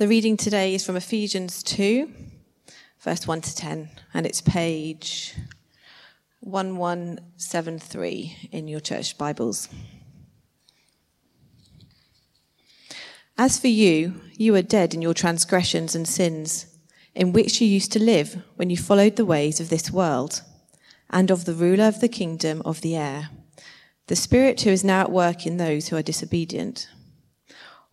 The reading today is from Ephesians 2, verse 1 to 10, and it's page 1173 in your church Bibles. As for you, you are dead in your transgressions and sins, in which you used to live when you followed the ways of this world, and of the ruler of the kingdom of the air, the Spirit who is now at work in those who are disobedient.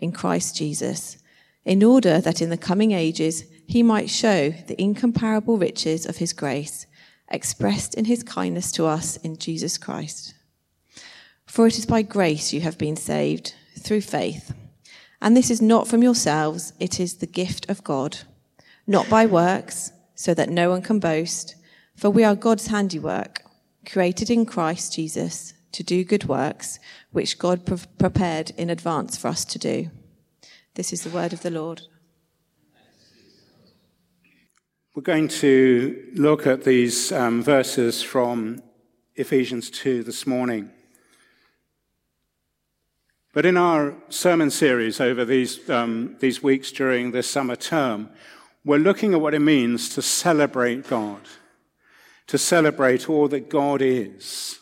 in Christ Jesus, in order that in the coming ages he might show the incomparable riches of his grace, expressed in his kindness to us in Jesus Christ. For it is by grace you have been saved, through faith. And this is not from yourselves, it is the gift of God, not by works, so that no one can boast. For we are God's handiwork, created in Christ Jesus to do good works, which God pre- prepared in advance for us to do. This is the word of the Lord. We're going to look at these um, verses from Ephesians 2 this morning. But in our sermon series over these, um, these weeks during this summer term, we're looking at what it means to celebrate God, to celebrate all that God is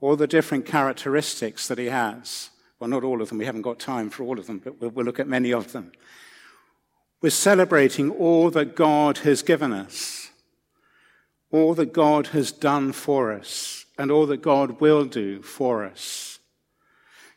all the different characteristics that he has. Well, not all of them, we haven't got time for all of them, but we'll, we'll look at many of them. We're celebrating all that God has given us, all that God has done for us, and all that God will do for us.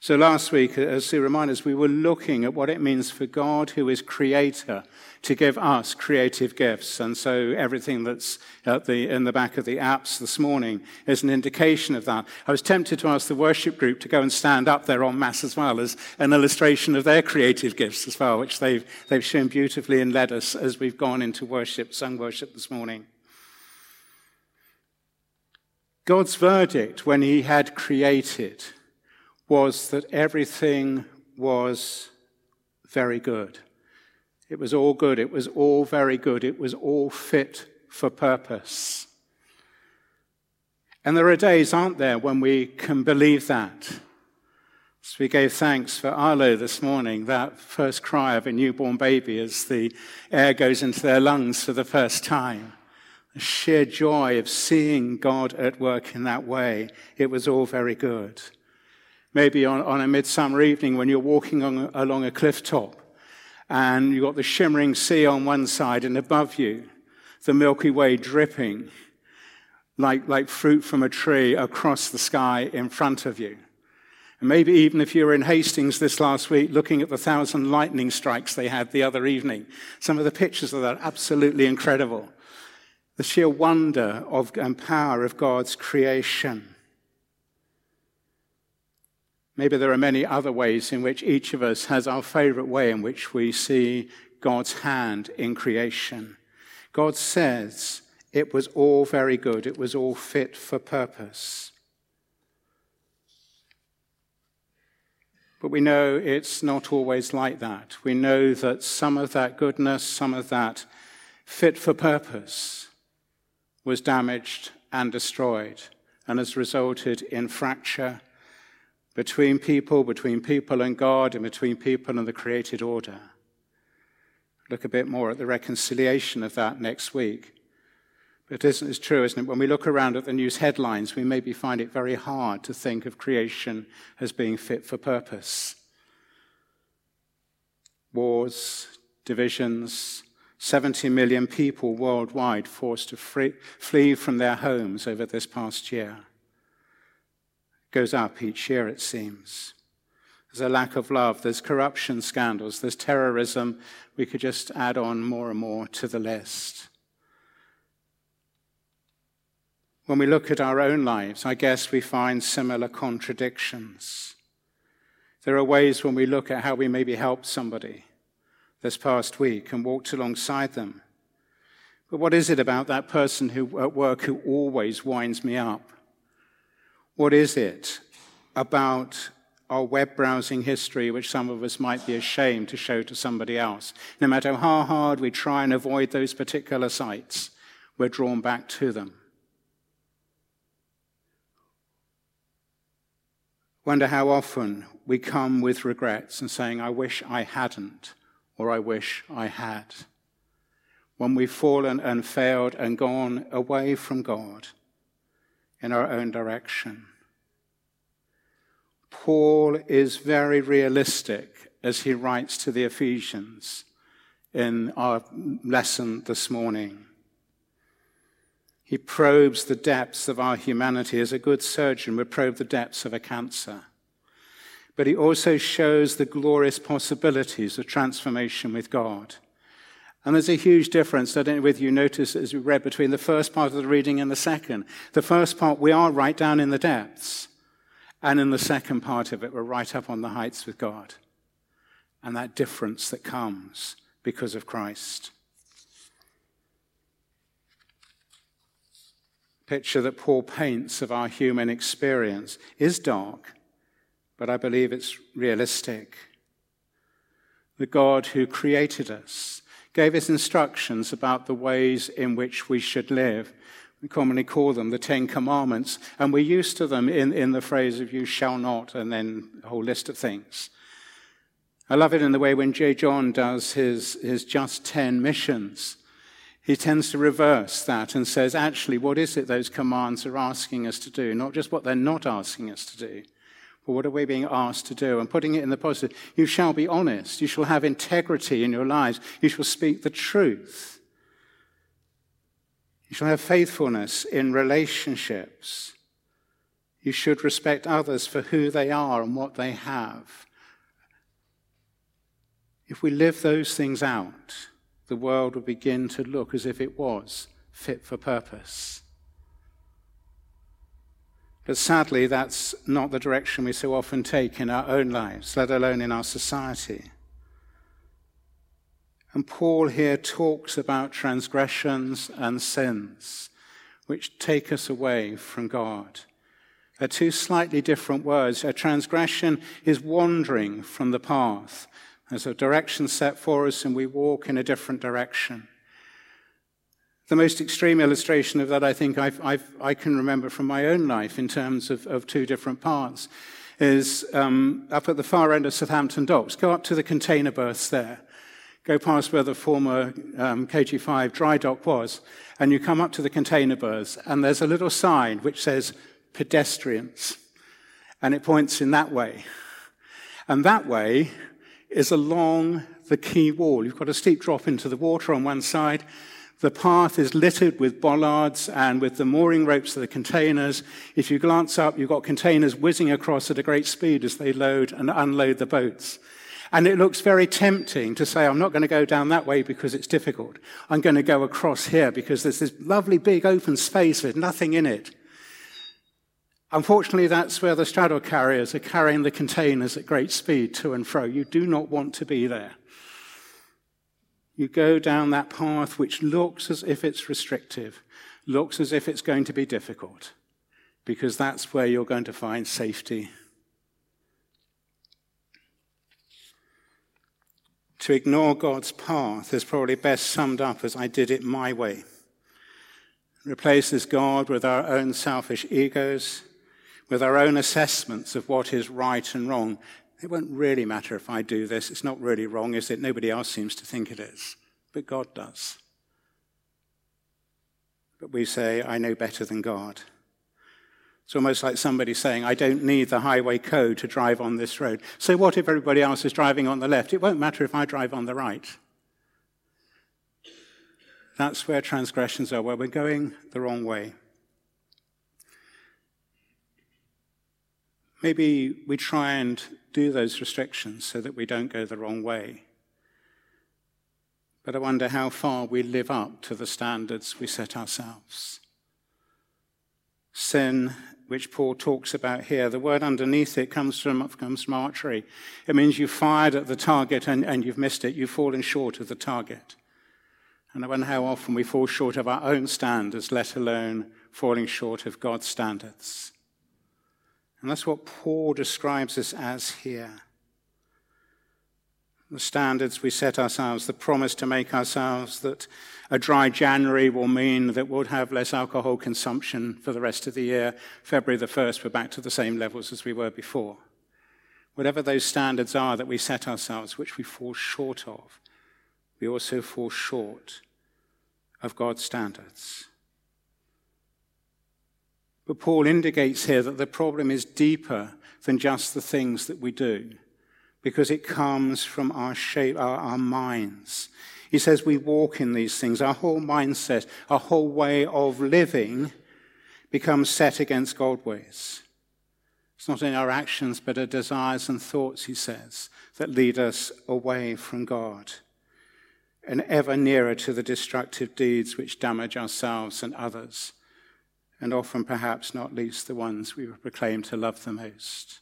So last week, uh, as Sue reminded us, we were looking at what it means for God, who is creator, to give us creative gifts. And so everything that's the, in the back of the apse this morning is an indication of that. I was tempted to ask the worship group to go and stand up there en masse as well as an illustration of their creative gifts as well, which they've, they've shown beautifully and led us as we've gone into worship, sung worship this morning. God's verdict when he had created was that everything was very good. It was all good. It was all very good. It was all fit for purpose. And there are days, aren't there, when we can believe that. So we gave thanks for Arlo this morning, that first cry of a newborn baby as the air goes into their lungs for the first time. The sheer joy of seeing God at work in that way. It was all very good. Maybe on, on a midsummer evening when you're walking on, along a cliff top and you've got the shimmering sea on one side, and above you, the Milky Way dripping like, like fruit from a tree across the sky in front of you. And maybe even if you were in Hastings this last week looking at the thousand lightning strikes they had the other evening, some of the pictures of that absolutely incredible. The sheer wonder of, and power of God's creation. Maybe there are many other ways in which each of us has our favorite way in which we see God's hand in creation. God says it was all very good, it was all fit for purpose. But we know it's not always like that. We know that some of that goodness, some of that fit for purpose was damaged and destroyed and has resulted in fracture between people, between people and God, and between people and the created order. Look a bit more at the reconciliation of that next week. But isn't it true, isn't it? When we look around at the news headlines, we maybe find it very hard to think of creation as being fit for purpose. Wars, divisions, 70 million people worldwide forced to free, flee from their homes over this past year goes up each year, it seems. There's a lack of love, there's corruption scandals, there's terrorism. We could just add on more and more to the list. When we look at our own lives, I guess we find similar contradictions. There are ways when we look at how we maybe help somebody this past week and walked alongside them. But what is it about that person who, at work who always winds me up? What is it about our web browsing history, which some of us might be ashamed to show to somebody else? No matter how hard we try and avoid those particular sites, we're drawn back to them. Wonder how often we come with regrets and saying, I wish I hadn't, or I wish I had. When we've fallen and failed and gone away from God in our own direction. Paul is very realistic as he writes to the Ephesians in our lesson this morning. He probes the depths of our humanity as a good surgeon would probe the depths of a cancer. But he also shows the glorious possibilities of transformation with God. And there's a huge difference, I don't know whether you noticed as we read between the first part of the reading and the second. The first part, we are right down in the depths. And in the second part of it, we're right up on the heights with God. And that difference that comes because of Christ. picture that Paul paints of our human experience is dark, but I believe it's realistic. The God who created us gave us instructions about the ways in which we should live. We commonly call them the Ten Commandments, and we're used to them in, in the phrase of you shall not, and then a whole list of things. I love it in the way when J. John does his, his just ten missions he tends to reverse that and says, actually, what is it those commands are asking us to do? Not just what they're not asking us to do, but what are we being asked to do? And putting it in the positive, you shall be honest. You shall have integrity in your lives. You shall speak the truth. You shall have faithfulness in relationships. You should respect others for who they are and what they have. If we live those things out, the world would begin to look as if it was fit for purpose. But sadly, that's not the direction we so often take in our own lives, let alone in our society. And Paul here talks about transgressions and sins which take us away from God. They're two slightly different words. A transgression is wandering from the path, there's a direction set for us, and we walk in a different direction. The most extreme illustration of that, I think, I've, I've, i can remember from my own life in terms of, of two different parts, is um, up at the far end of Southampton Docks. Go up to the container berths there. Go past where the former um, KG5 dry dock was, and you come up to the container berths, and there's a little sign which says pedestrians, and it points in that way. And that way is along the quay wall. You've got a steep drop into the water on one side. The path is littered with bollards and with the mooring ropes of the containers. If you glance up, you've got containers whizzing across at a great speed as they load and unload the boats. And it looks very tempting to say, I'm not going to go down that way because it's difficult. I'm going to go across here because there's this lovely big open space with nothing in it. Unfortunately, that's where the straddle carriers are carrying the containers at great speed to and fro. You do not want to be there. You go down that path which looks as if it's restrictive, looks as if it's going to be difficult, because that's where you're going to find safety. To ignore God's path is probably best summed up as I did it my way. replaces God with our own selfish egos with our own assessments of what is right and wrong. It won't really matter if I do this. It's not really wrong, is it? Nobody else seems to think it is. But God does. But we say, I know better than God. It's almost like somebody saying, I don't need the highway code to drive on this road. So what if everybody else is driving on the left? It won't matter if I drive on the right. That's where transgressions are, where we're going the wrong way. Maybe we try and do those restrictions so that we don't go the wrong way. But I wonder how far we live up to the standards we set ourselves. Sin which Paul talks about here. The word underneath it comes from, comes from archery. It means you fired at the target and, and you've missed it. You've fallen short of the target. And I wonder how often we fall short of our own standards, let alone falling short of God's standards. And that's what Paul describes us as here. The standards we set ourselves, the promise to make ourselves that a dry January will mean that we'll have less alcohol consumption for the rest of the year. February the 1st, we're back to the same levels as we were before. Whatever those standards are that we set ourselves, which we fall short of, we also fall short of God's standards. But Paul indicates here that the problem is deeper than just the things that we do, because it comes from our shape, our, our minds. He says we walk in these things. Our whole mindset, our whole way of living becomes set against God's ways. It's not in our actions, but our desires and thoughts, he says, that lead us away from God and ever nearer to the destructive deeds which damage ourselves and others and often perhaps not least the ones we would proclaim to love the most.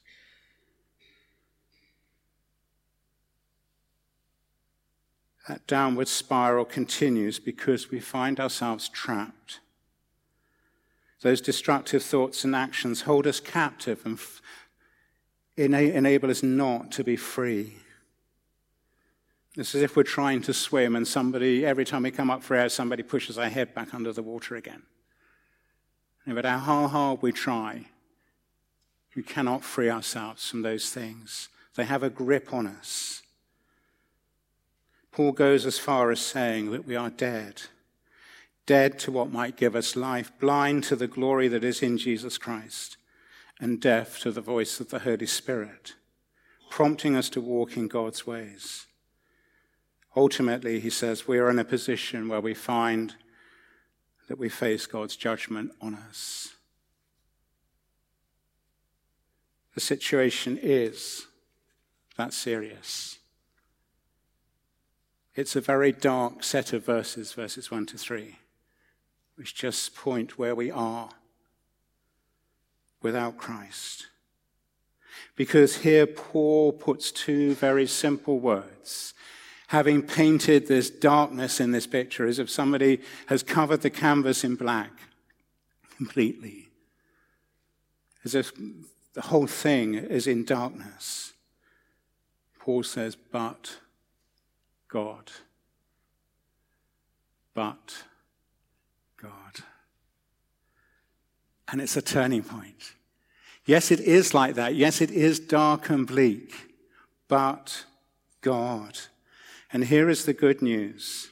That downward spiral continues because we find ourselves trapped. Those destructive thoughts and actions hold us captive and f- enable us not to be free. It's as if we're trying to swim and somebody, every time we come up for air, somebody pushes our head back under the water again. No matter how hard we try, we cannot free ourselves from those things. They have a grip on us. Paul goes as far as saying that we are dead, dead to what might give us life, blind to the glory that is in Jesus Christ, and deaf to the voice of the Holy Spirit, prompting us to walk in God's ways. Ultimately, he says, we are in a position where we find that we face God's judgment on us. The situation is that serious. It's a very dark set of verses, verses 1 to 3, which just point where we are without Christ. Because here Paul puts two very simple words having painted this darkness in this picture as if somebody has covered the canvas in black completely, as if the whole thing is in darkness. Paul says, but God. But God. And it's a turning point. Yes, it is like that. Yes, it is dark and bleak, but God. And here is the good news.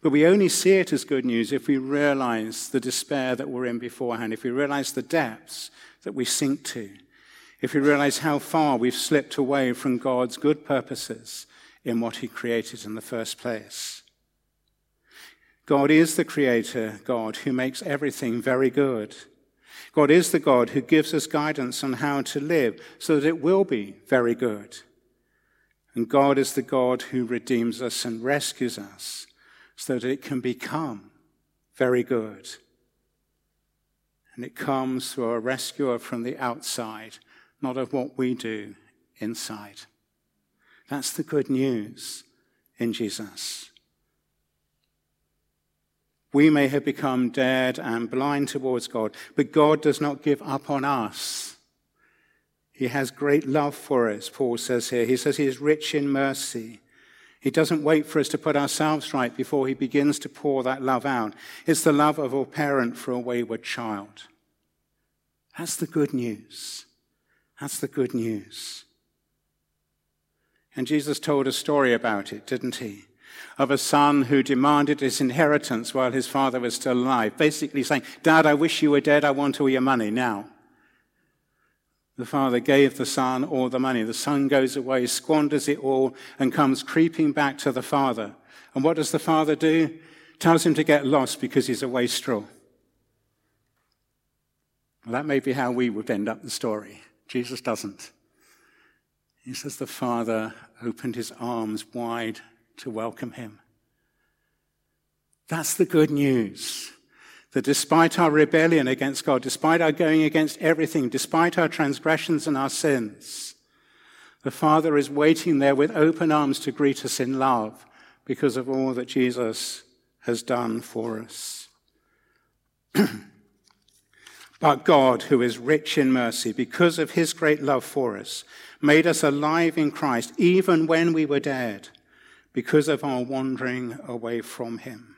But we only see it as good news if we realize the despair that we're in beforehand, if we realize the depths that we sink to, if we realize how far we've slipped away from God's good purposes in what He created in the first place. God is the Creator God who makes everything very good. God is the God who gives us guidance on how to live so that it will be very good. And God is the God who redeems us and rescues us so that it can become very good. And it comes through a rescuer from the outside, not of what we do inside. That's the good news in Jesus. We may have become dead and blind towards God, but God does not give up on us. He has great love for us, Paul says here. He says he is rich in mercy. He doesn't wait for us to put ourselves right before he begins to pour that love out. It's the love of a parent for a wayward child. That's the good news. That's the good news. And Jesus told a story about it, didn't he? Of a son who demanded his inheritance while his father was still alive, basically saying, Dad, I wish you were dead. I want all your money now. The father gave the son all the money. The son goes away, squanders it all, and comes creeping back to the father. And what does the father do? Tells him to get lost because he's a wastrel. Well, that may be how we would end up the story. Jesus doesn't. He says the father opened his arms wide to welcome him. That's the good news That despite our rebellion against God, despite our going against everything, despite our transgressions and our sins, the Father is waiting there with open arms to greet us in love because of all that Jesus has done for us. But God, who is rich in mercy, because of his great love for us, made us alive in Christ even when we were dead because of our wandering away from him.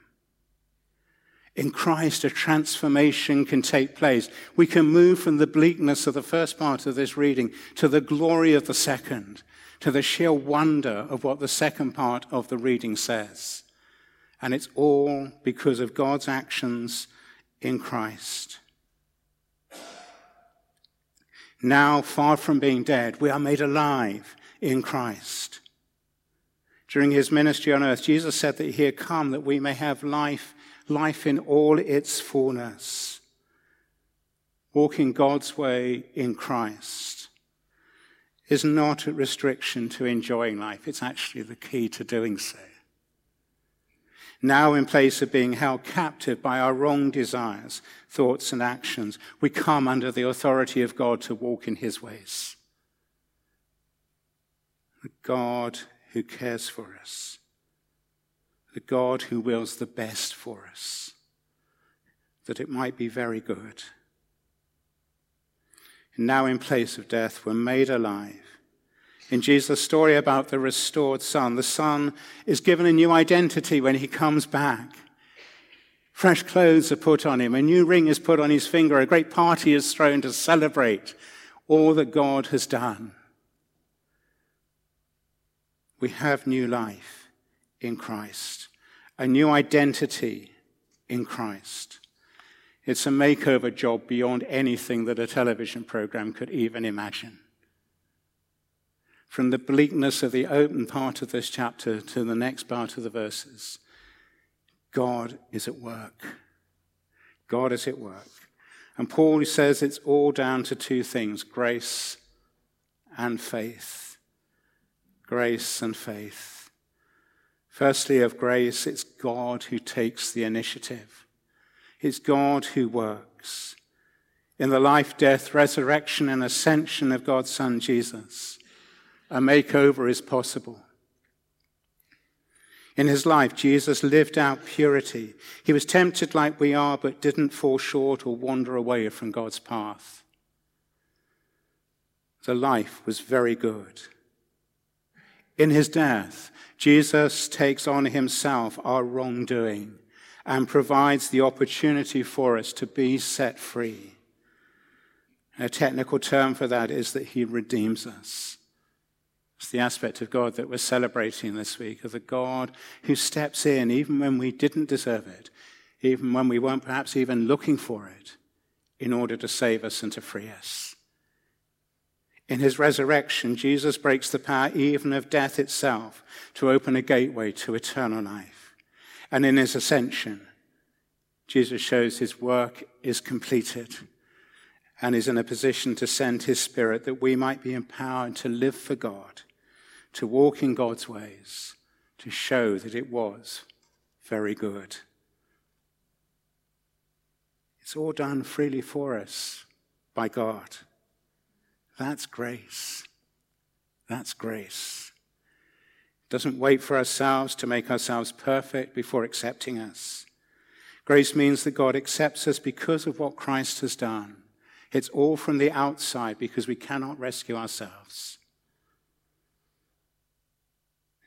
In Christ, a transformation can take place. We can move from the bleakness of the first part of this reading to the glory of the second, to the sheer wonder of what the second part of the reading says. And it's all because of God's actions in Christ. Now, far from being dead, we are made alive in Christ. During his ministry on earth, Jesus said that he had come that we may have life, life in all its fullness. Walking God's way in Christ is not a restriction to enjoying life. It's actually the key to doing so now in place of being held captive by our wrong desires, thoughts, and actions, we come under the authority of God to walk in his ways. The God who cares for us, the God who wills the best for us, that it might be very good. And now, in place of death, we're made alive in Jesus' story about the restored son. The son is given a new identity when he comes back. Fresh clothes are put on him, a new ring is put on his finger, a great party is thrown to celebrate all that God has done. We have new life in Christ, a new identity in Christ. It's a makeover job beyond anything that a television program could even imagine from the bleakness of the open part of this chapter to the next part of the verses. God is at work. God is at work. And Paul says it's all down to two things grace and faith. Grace and faith. Firstly, of grace, it's God who takes the initiative, it's God who works. In the life, death, resurrection, and ascension of God's Son Jesus, a makeover is possible. In his life, Jesus lived out purity. He was tempted like we are, but didn't fall short or wander away from God's path. The life was very good. In his death, Jesus takes on himself our wrongdoing and provides the opportunity for us to be set free. A technical term for that is that he redeems us. It's the aspect of God that we're celebrating this week, of the God who steps in even when we didn't deserve it, even when we weren't perhaps even looking for it, in order to save us and to free us. In his resurrection, Jesus breaks the power even of death itself to open a gateway to eternal life. And in his ascension, Jesus shows his work is completed and is in a position to send his spirit that we might be empowered to live for God to walk in God's ways, to show that it was very good. It's all done freely for us by God. That's grace. That's grace. It doesn't wait for ourselves to make ourselves perfect before accepting us. Grace means that God accepts us because of what Christ has done. It's all from the outside because we cannot rescue ourselves.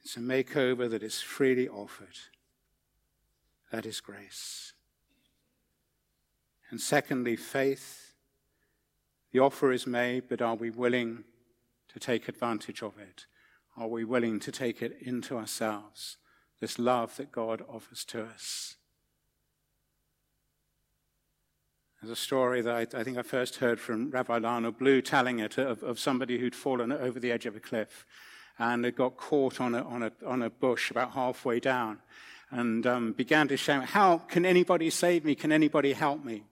It's a makeover that is freely offered. That is grace. And secondly, faith. The offer is made, but are we willing to take advantage of it? Are we willing to take it into ourselves? This love that God offers to us. There's a story that I, I, think I first heard from Rabbi Lionel Blue telling it of, of somebody who'd fallen over the edge of a cliff and it got caught on a, on a, on a bush about halfway down and um, began to shout, How can anybody save me? Can anybody help me?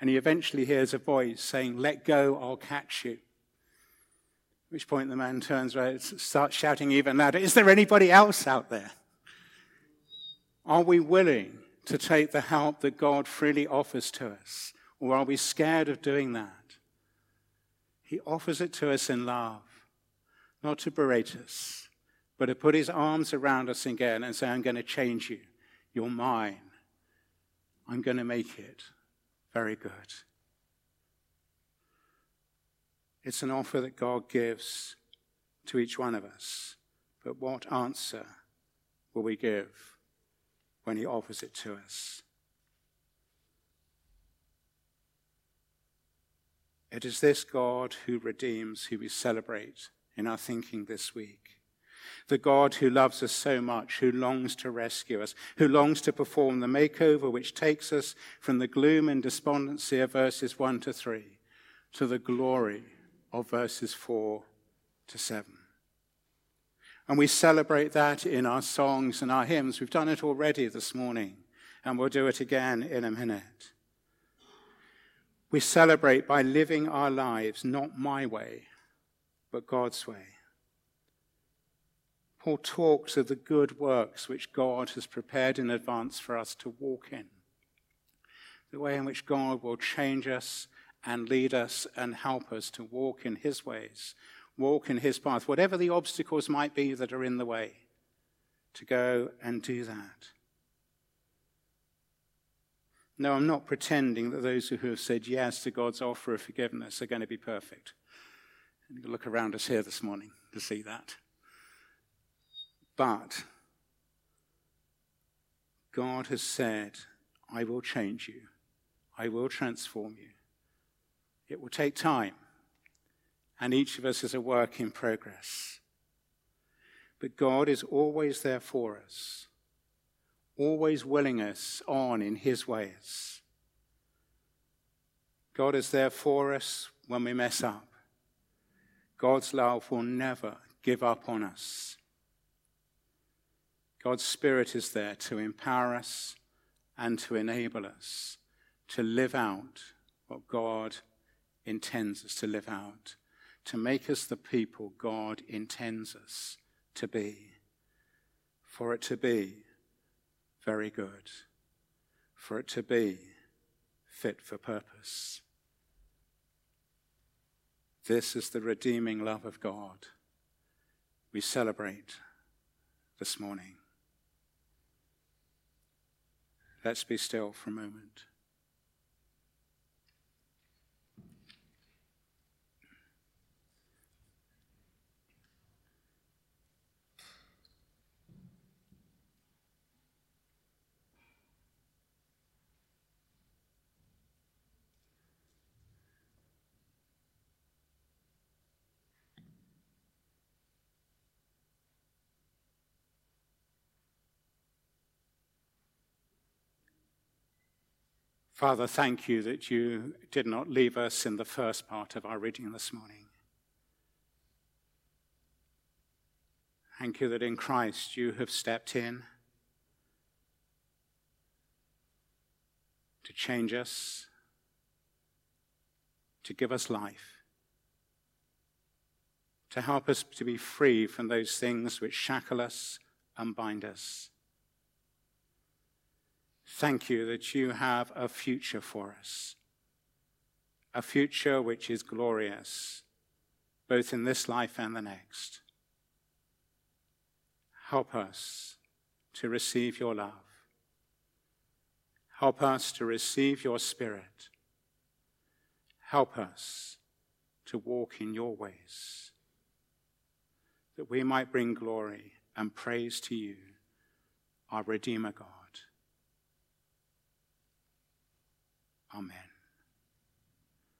And he eventually hears a voice saying, Let go, I'll catch you. At which point the man turns around and starts shouting even louder, Is there anybody else out there? Are we willing to take the help that God freely offers to us? Or are we scared of doing that? He offers it to us in love, not to berate us, but to put his arms around us again and say, I'm going to change you. You're mine. I'm going to make it very good. It's an offer that God gives to each one of us. But what answer will we give when he offers it to us? It is this God who redeems who we celebrate in our thinking this week. The God who loves us so much, who longs to rescue us, who longs to perform the makeover which takes us from the gloom and despondency of verses 1 to 3 to the glory of verses 4 to 7. And we celebrate that in our songs and our hymns. We've done it already this morning, and we'll do it again in a minute. We celebrate by living our lives not my way, but God's way. Paul talks of the good works which God has prepared in advance for us to walk in. The way in which God will change us and lead us and help us to walk in his ways, walk in his path, whatever the obstacles might be that are in the way, to go and do that. No, I'm not pretending that those who have said yes to God's offer of forgiveness are going to be perfect. And you look around us here this morning to see that. But God has said, I will change you. I will transform you. It will take time, and each of us is a work in progress. But God is always there for us, always willing us on in His ways. God is there for us when we mess up. God's love will never give up on us. God's Spirit is there to empower us and to enable us to live out what God intends us to live out, to make us the people God intends us to be, for it to be very good, for it to be fit for purpose. This is the redeeming love of God we celebrate this morning. Let's be still for a moment. Father, thank you that you did not leave us in the first part of our reading this morning. Thank you that in Christ you have stepped in to change us, to give us life, to help us to be free from those things which shackle us and bind us. Thank you that you have a future for us, a future which is glorious, both in this life and the next. Help us to receive your love. Help us to receive your spirit. Help us to walk in your ways, that we might bring glory and praise to you, our Redeemer God. Amen.